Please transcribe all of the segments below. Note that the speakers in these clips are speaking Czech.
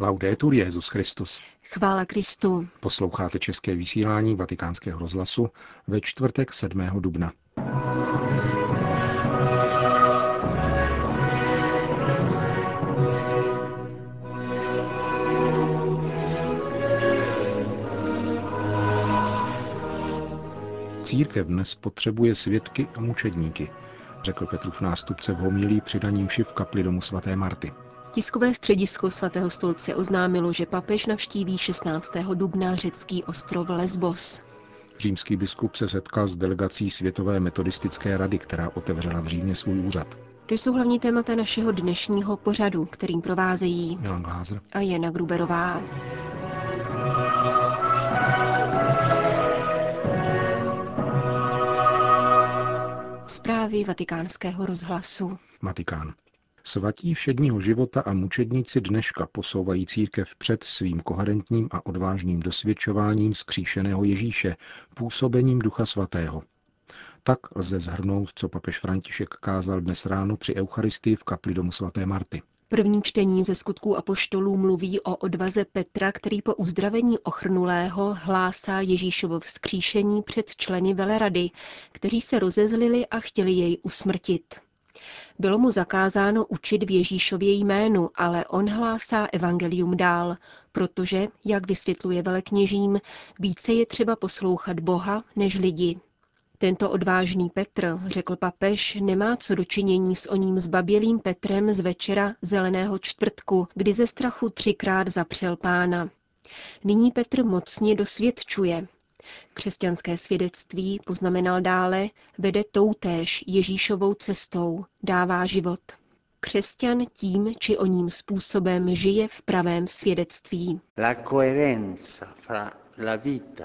Laudetur Jezus Christus. Chvála Kristu. Posloucháte české vysílání Vatikánského rozhlasu ve čtvrtek 7. dubna. Církev dnes potřebuje svědky a mučedníky, řekl Petrův nástupce v homilí přidaním v kapli domu svaté Marty. Tiskové středisko svatého stolce oznámilo, že papež navštíví 16. dubna řecký ostrov Lesbos. Římský biskup se setkal s delegací Světové metodistické rady, která otevřela v Římě svůj úřad. To jsou hlavní témata našeho dnešního pořadu, kterým provázejí Milan Glázer a Jana Gruberová. Zprávy vatikánského rozhlasu. Vatikán. Svatí všedního života a mučedníci dneška posouvají církev před svým koherentním a odvážným dosvědčováním skříšeného Ježíše, působením Ducha Svatého. Tak lze zhrnout, co papež František kázal dnes ráno při Eucharistii v kapli domu svaté Marty. První čtení ze skutků apoštolů mluví o odvaze Petra, který po uzdravení ochrnulého hlásá Ježíšovo vzkříšení před členy velerady, kteří se rozezlili a chtěli jej usmrtit. Bylo mu zakázáno učit v Ježíšově jménu, ale on hlásá evangelium dál, protože, jak vysvětluje velekněžím, více je třeba poslouchat Boha než lidi. Tento odvážný Petr, řekl papež, nemá co dočinění s oním zbabělým Petrem z večera zeleného čtvrtku, kdy ze strachu třikrát zapřel pána. Nyní Petr mocně dosvědčuje. Křesťanské svědectví, poznamenal dále, vede toutéž Ježíšovou cestou, dává život. Křesťan tím či oním způsobem žije v pravém svědectví.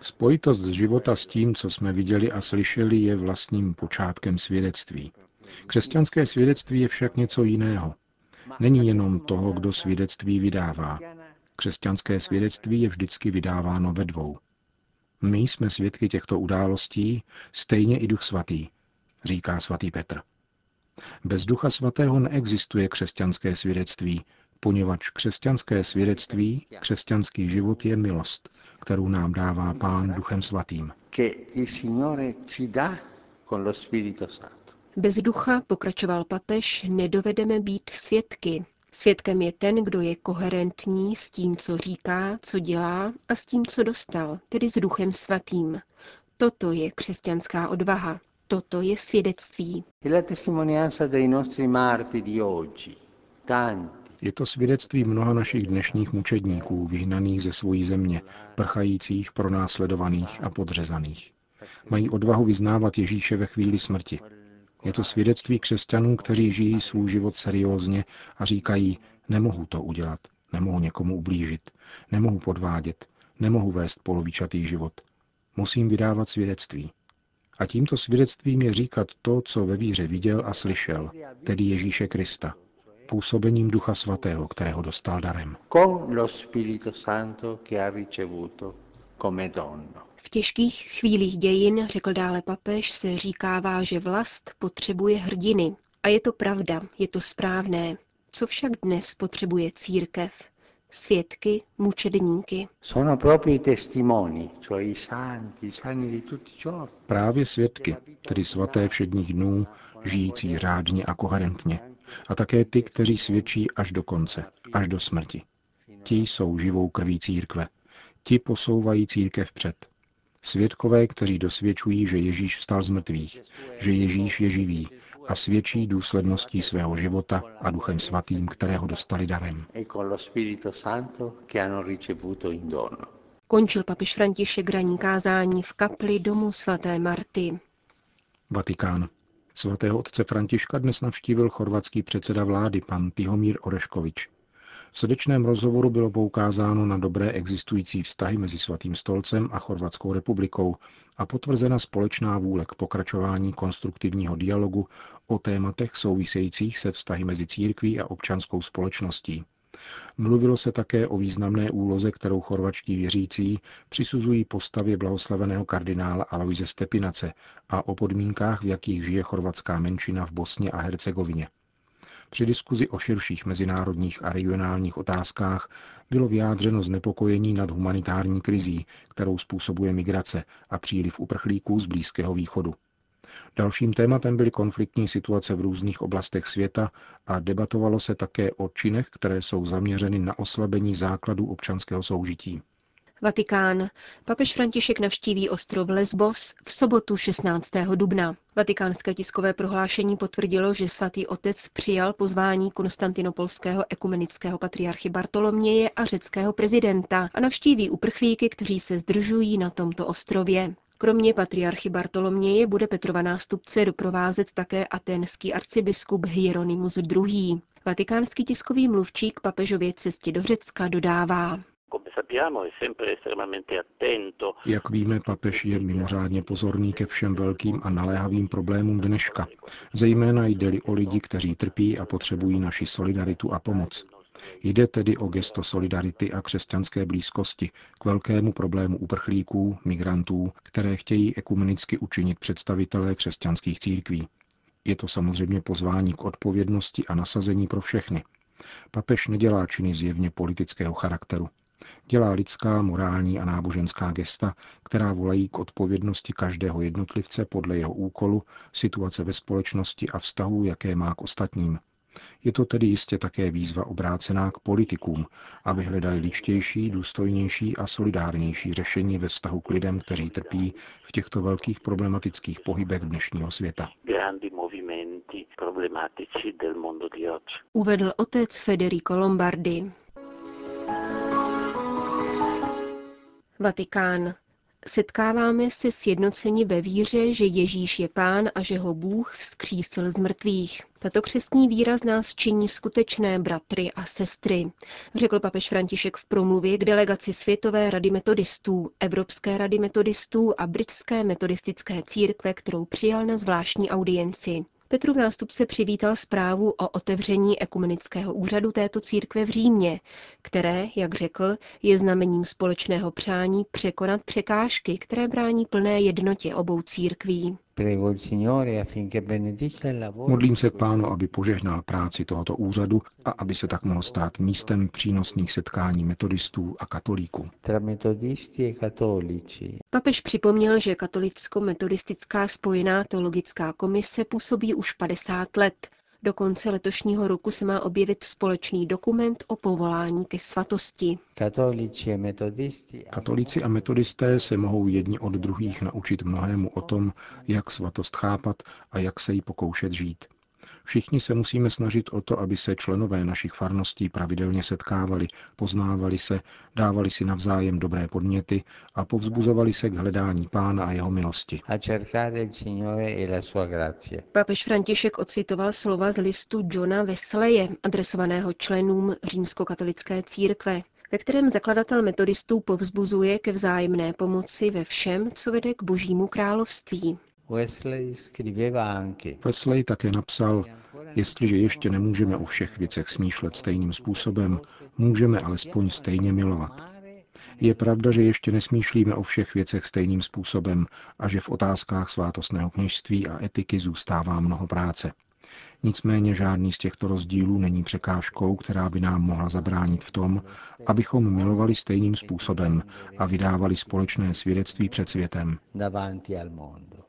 Spojitost života s tím, co jsme viděli a slyšeli, je vlastním počátkem svědectví. Křesťanské svědectví je však něco jiného. Není jenom toho, kdo svědectví vydává. Křesťanské svědectví je vždycky vydáváno ve dvou. My jsme svědky těchto událostí, stejně i Duch Svatý, říká svatý Petr. Bez Ducha Svatého neexistuje křesťanské svědectví, poněvadž křesťanské svědectví, křesťanský život je milost, kterou nám dává Pán Duchem Svatým. Bez ducha, pokračoval papež, nedovedeme být svědky. Svědkem je ten, kdo je koherentní s tím, co říká, co dělá a s tím, co dostal, tedy s duchem svatým. Toto je křesťanská odvaha. Toto je svědectví. Je to svědectví mnoha našich dnešních mučedníků, vyhnaných ze svojí země, prchajících, pronásledovaných a podřezaných. Mají odvahu vyznávat Ježíše ve chvíli smrti. Je to svědectví křesťanů, kteří žijí svůj život seriózně a říkají, nemohu to udělat, nemohu někomu ublížit, nemohu podvádět, nemohu vést polovičatý život. Musím vydávat svědectví. A tímto svědectvím je říkat to, co ve víře viděl a slyšel, tedy Ježíše Krista, působením Ducha Svatého, kterého dostal darem. V těžkých chvílích dějin, řekl dále papež, se říkává, že vlast potřebuje hrdiny. A je to pravda, je to správné. Co však dnes potřebuje církev? Svědky, mučedníky. Právě svědky, tedy svaté všedních dnů, žijící řádně a koherentně. A také ty, kteří svědčí až do konce, až do smrti. Ti jsou živou krví církve. Ti posouvají církev před. Svědkové, kteří dosvědčují, že Ježíš vstal z mrtvých, že Ježíš je živý a svědčí důsledností svého života a duchem svatým, kterého dostali darem. Končil papiš František raní kázání v kapli domu svaté Marty. Vatikán. Svatého otce Františka dnes navštívil chorvatský předseda vlády, pan Tihomír Oreškovič. V srdečném rozhovoru bylo poukázáno na dobré existující vztahy mezi Svatým stolcem a Chorvatskou republikou a potvrzena společná vůle k pokračování konstruktivního dialogu o tématech souvisejících se vztahy mezi církví a občanskou společností. Mluvilo se také o významné úloze, kterou chorvačtí věřící přisuzují postavě blahoslaveného kardinála Aloise Stepinace a o podmínkách, v jakých žije chorvatská menšina v Bosně a Hercegovině. Při diskuzi o širších mezinárodních a regionálních otázkách bylo vyjádřeno znepokojení nad humanitární krizí, kterou způsobuje migrace a příliv uprchlíků z Blízkého východu. Dalším tématem byly konfliktní situace v různých oblastech světa a debatovalo se také o činech, které jsou zaměřeny na oslabení základů občanského soužití. Vatikán. Papež František navštíví ostrov Lesbos v sobotu 16. dubna. Vatikánské tiskové prohlášení potvrdilo, že svatý otec přijal pozvání konstantinopolského ekumenického patriarchy Bartoloměje a řeckého prezidenta a navštíví uprchlíky, kteří se zdržují na tomto ostrově. Kromě patriarchy Bartoloměje bude Petrova nástupce doprovázet také aténský arcibiskup Hieronymus II. Vatikánský tiskový mluvčí k papežově cestě do Řecka dodává. Jak víme, papež je mimořádně pozorný ke všem velkým a naléhavým problémům dneška. Zejména jde o lidi, kteří trpí a potřebují naši solidaritu a pomoc. Jde tedy o gesto solidarity a křesťanské blízkosti k velkému problému uprchlíků, migrantů, které chtějí ekumenicky učinit představitelé křesťanských církví. Je to samozřejmě pozvání k odpovědnosti a nasazení pro všechny. Papež nedělá činy zjevně politického charakteru. Dělá lidská, morální a náboženská gesta, která volají k odpovědnosti každého jednotlivce podle jeho úkolu, situace ve společnosti a vztahů, jaké má k ostatním. Je to tedy jistě také výzva obrácená k politikům, aby hledali ličtější, důstojnější a solidárnější řešení ve vztahu k lidem, kteří trpí v těchto velkých problematických pohybech dnešního světa. Uvedl otec Federico Lombardi. Vatikán. Setkáváme se sjednoceni ve víře, že Ježíš je pán a že ho Bůh vzkřísil z mrtvých. Tato křestní víra z nás činí skutečné bratry a sestry, řekl papež František v promluvě k delegaci Světové rady metodistů, Evropské rady metodistů a Britské metodistické církve, kterou přijal na zvláštní audienci. Petrův nástupce přivítal zprávu o otevření ekumenického úřadu této církve v Římě, které, jak řekl, je znamením společného přání překonat překážky, které brání plné jednotě obou církví. Modlím se k pánu, aby požehnal práci tohoto úřadu a aby se tak mohl stát místem přínosných setkání metodistů a katolíků. E Papež připomněl, že katolicko-metodistická spojená teologická komise působí už 50 let do konce letošního roku se má objevit společný dokument o povolání ke svatosti. Katolíci a metodisté se mohou jedni od druhých naučit mnohému o tom, jak svatost chápat a jak se jí pokoušet žít. Všichni se musíme snažit o to, aby se členové našich farností pravidelně setkávali, poznávali se, dávali si navzájem dobré podněty a povzbuzovali se k hledání Pána a jeho milosti. E Papež František ocitoval slova z listu Johna Wesleje, adresovaného členům římskokatolické církve ve kterém zakladatel metodistů povzbuzuje ke vzájemné pomoci ve všem, co vede k božímu království. Wesley také napsal, jestliže ještě nemůžeme o všech věcech smýšlet stejným způsobem, můžeme alespoň stejně milovat. Je pravda, že ještě nesmýšlíme o všech věcech stejným způsobem a že v otázkách svátostného kněžství a etiky zůstává mnoho práce. Nicméně žádný z těchto rozdílů není překážkou, která by nám mohla zabránit v tom, abychom milovali stejným způsobem a vydávali společné svědectví před světem.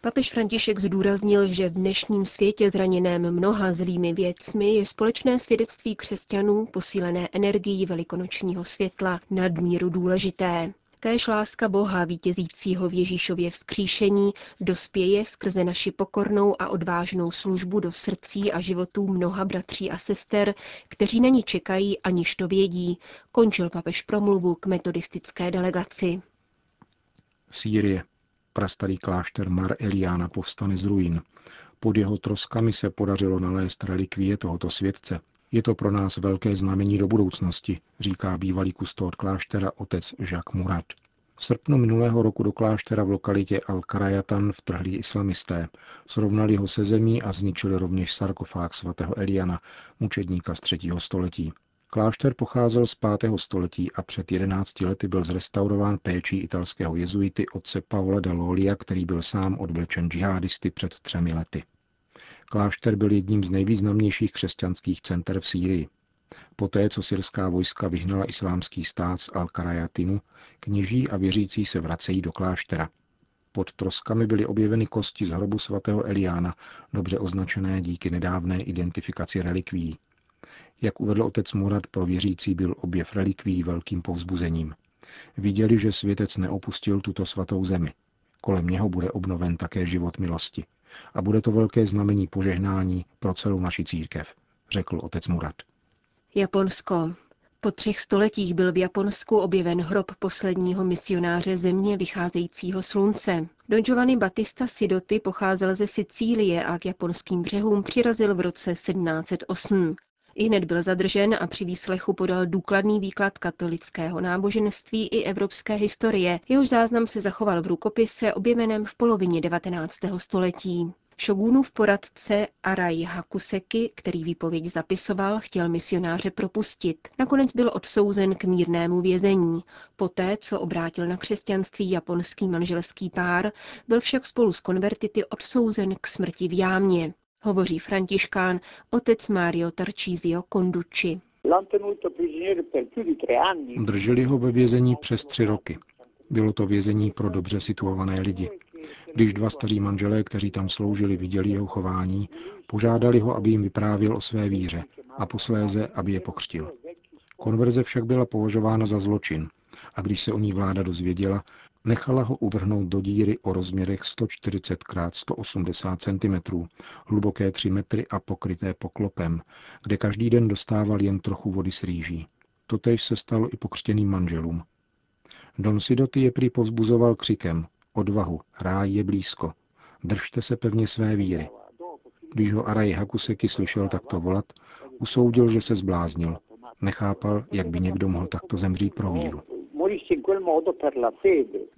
Papež František zdůraznil, že v dnešním světě zraněném mnoha zlými věcmi je společné svědectví křesťanů posílené energií velikonočního světla nadmíru důležité. Kéž láska Boha vítězícího v Ježíšově vzkříšení dospěje skrze naši pokornou a odvážnou službu do srdcí a životů mnoha bratří a sester, kteří na ní čekají, aniž to vědí, končil papež promluvu k metodistické delegaci. Sýrie. Prastarý klášter Mar Eliana povstane z ruin. Pod jeho troskami se podařilo nalézt relikvie tohoto světce. Je to pro nás velké znamení do budoucnosti, říká bývalý kustód kláštera otec Jacques Murat. V srpnu minulého roku do kláštera v lokalitě Al-Karajatan vtrhli islamisté, srovnali ho se zemí a zničili rovněž sarkofág svatého Eliana, mučedníka z třetího století. Klášter pocházel z 5. století a před 11 lety byl zrestaurován péčí italského jezuity otce Paola da Lolia, který byl sám odvlečen džihadisty před třemi lety. Klášter byl jedním z nejvýznamnějších křesťanských center v Sýrii. Poté, co syrská vojska vyhnala islámský stát z Al-Karajatinu, kněží a věřící se vracejí do kláštera. Pod troskami byly objeveny kosti z hrobu svatého Eliána, dobře označené díky nedávné identifikaci relikví. Jak uvedl otec Murad, pro věřící byl objev relikví velkým povzbuzením. Viděli, že světec neopustil tuto svatou zemi. Kolem něho bude obnoven také život milosti. A bude to velké znamení požehnání pro celou naši církev, řekl otec Murad. Japonsko. Po třech stoletích byl v Japonsku objeven hrob posledního misionáře země vycházejícího slunce. Don Giovanni Battista Sidoty pocházel ze Sicílie a k japonským břehům přirazil v roce 1708. I hned byl zadržen a při výslechu podal důkladný výklad katolického náboženství i evropské historie. Jehož záznam se zachoval v rukopise objeveném v polovině 19. století. Šogůnův poradce Arai Hakuseki, který výpověď zapisoval, chtěl misionáře propustit. Nakonec byl odsouzen k mírnému vězení. Poté, co obrátil na křesťanství japonský manželský pár, byl však spolu s konvertity odsouzen k smrti v jámě. Hovoří františkán otec Mario Tarcísio Conducci. Drželi ho ve vězení přes tři roky. Bylo to vězení pro dobře situované lidi. Když dva staří manželé, kteří tam sloužili, viděli jeho chování, požádali ho, aby jim vyprávěl o své víře a posléze, aby je pokřtil. Konverze však byla považována za zločin a když se o ní vláda dozvěděla, nechala ho uvrhnout do díry o rozměrech 140 x 180 cm, hluboké 3 metry a pokryté poklopem, kde každý den dostával jen trochu vody s rýží. Totež se stalo i pokřtěným manželům. Don Sidoty je prý povzbuzoval křikem, odvahu, ráj je blízko, držte se pevně své víry. Když ho Araj Hakuseki slyšel takto volat, usoudil, že se zbláznil. Nechápal, jak by někdo mohl takto zemřít pro víru.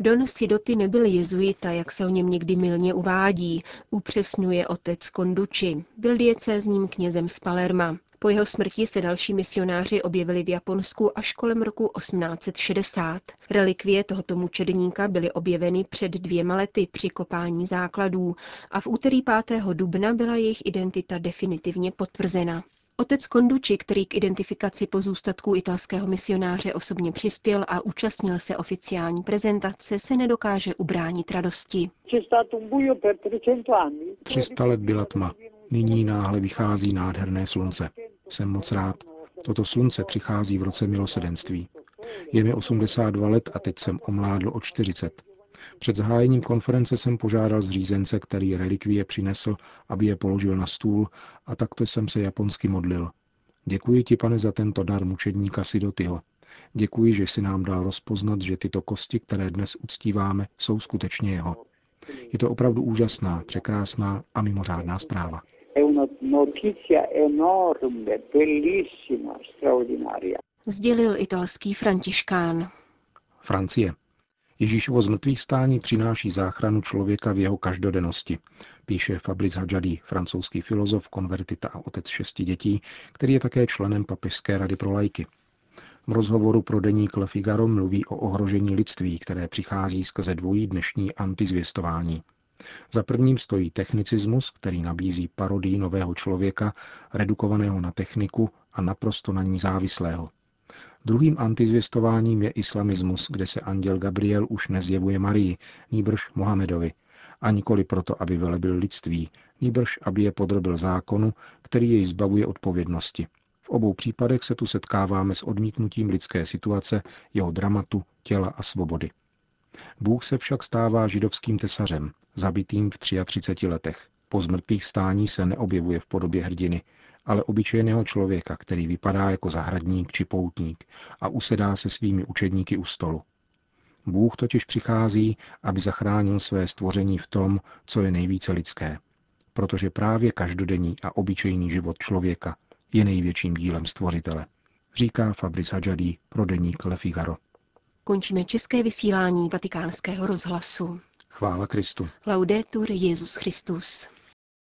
Don Sidoty nebyl jezuita, jak se o něm někdy milně uvádí, upřesňuje otec Konduči. Byl diecézním knězem z Palerma. Po jeho smrti se další misionáři objevili v Japonsku až kolem roku 1860. Relikvie tohoto mučedníka byly objeveny před dvěma lety při kopání základů a v úterý 5. dubna byla jejich identita definitivně potvrzena. Otec Konduči, který k identifikaci pozůstatků italského misionáře osobně přispěl a účastnil se oficiální prezentace, se nedokáže ubránit radosti. 300 let byla tma. Nyní náhle vychází nádherné slunce. Jsem moc rád. Toto slunce přichází v roce milosedenství. Je mi 82 let a teď jsem omládl o 40. Před zahájením konference jsem požádal zřízence, který relikvie přinesl, aby je položil na stůl a takto jsem se japonsky modlil. Děkuji ti, pane, za tento dar mučedníka Sidotyho. Děkuji, že si nám dal rozpoznat, že tyto kosti, které dnes uctíváme, jsou skutečně jeho. Je to opravdu úžasná, překrásná a mimořádná zpráva. Sdělil italský františkán. Francie. Ježíšovo zmrtvých stání přináší záchranu člověka v jeho každodennosti, píše Fabrice Hadjadi, francouzský filozof, konvertita a otec šesti dětí, který je také členem Papežské rady pro lajky. V rozhovoru pro deník Le Figaro mluví o ohrožení lidství, které přichází skrze dvojí dnešní antizvěstování. Za prvním stojí technicismus, který nabízí parodii nového člověka, redukovaného na techniku a naprosto na ní závislého. Druhým antizvěstováním je islamismus, kde se anděl Gabriel už nezjevuje Marii, nýbrž Mohamedovi, a nikoli proto, aby velebil lidství, nýbrž aby je podrobil zákonu, který jej zbavuje odpovědnosti. V obou případech se tu setkáváme s odmítnutím lidské situace, jeho dramatu, těla a svobody. Bůh se však stává židovským tesařem, zabitým v 33 letech. Po zmrtvých stání se neobjevuje v podobě hrdiny, ale obyčejného člověka, který vypadá jako zahradník či poutník a usedá se svými učedníky u stolu. Bůh totiž přichází, aby zachránil své stvoření v tom, co je nejvíce lidské. Protože právě každodenní a obyčejný život člověka je největším dílem stvořitele, říká Fabrice Hadjadi pro deník Le Figaro. Končíme české vysílání vatikánského rozhlasu. Chvála Kristu. Laudetur Jezus Christus.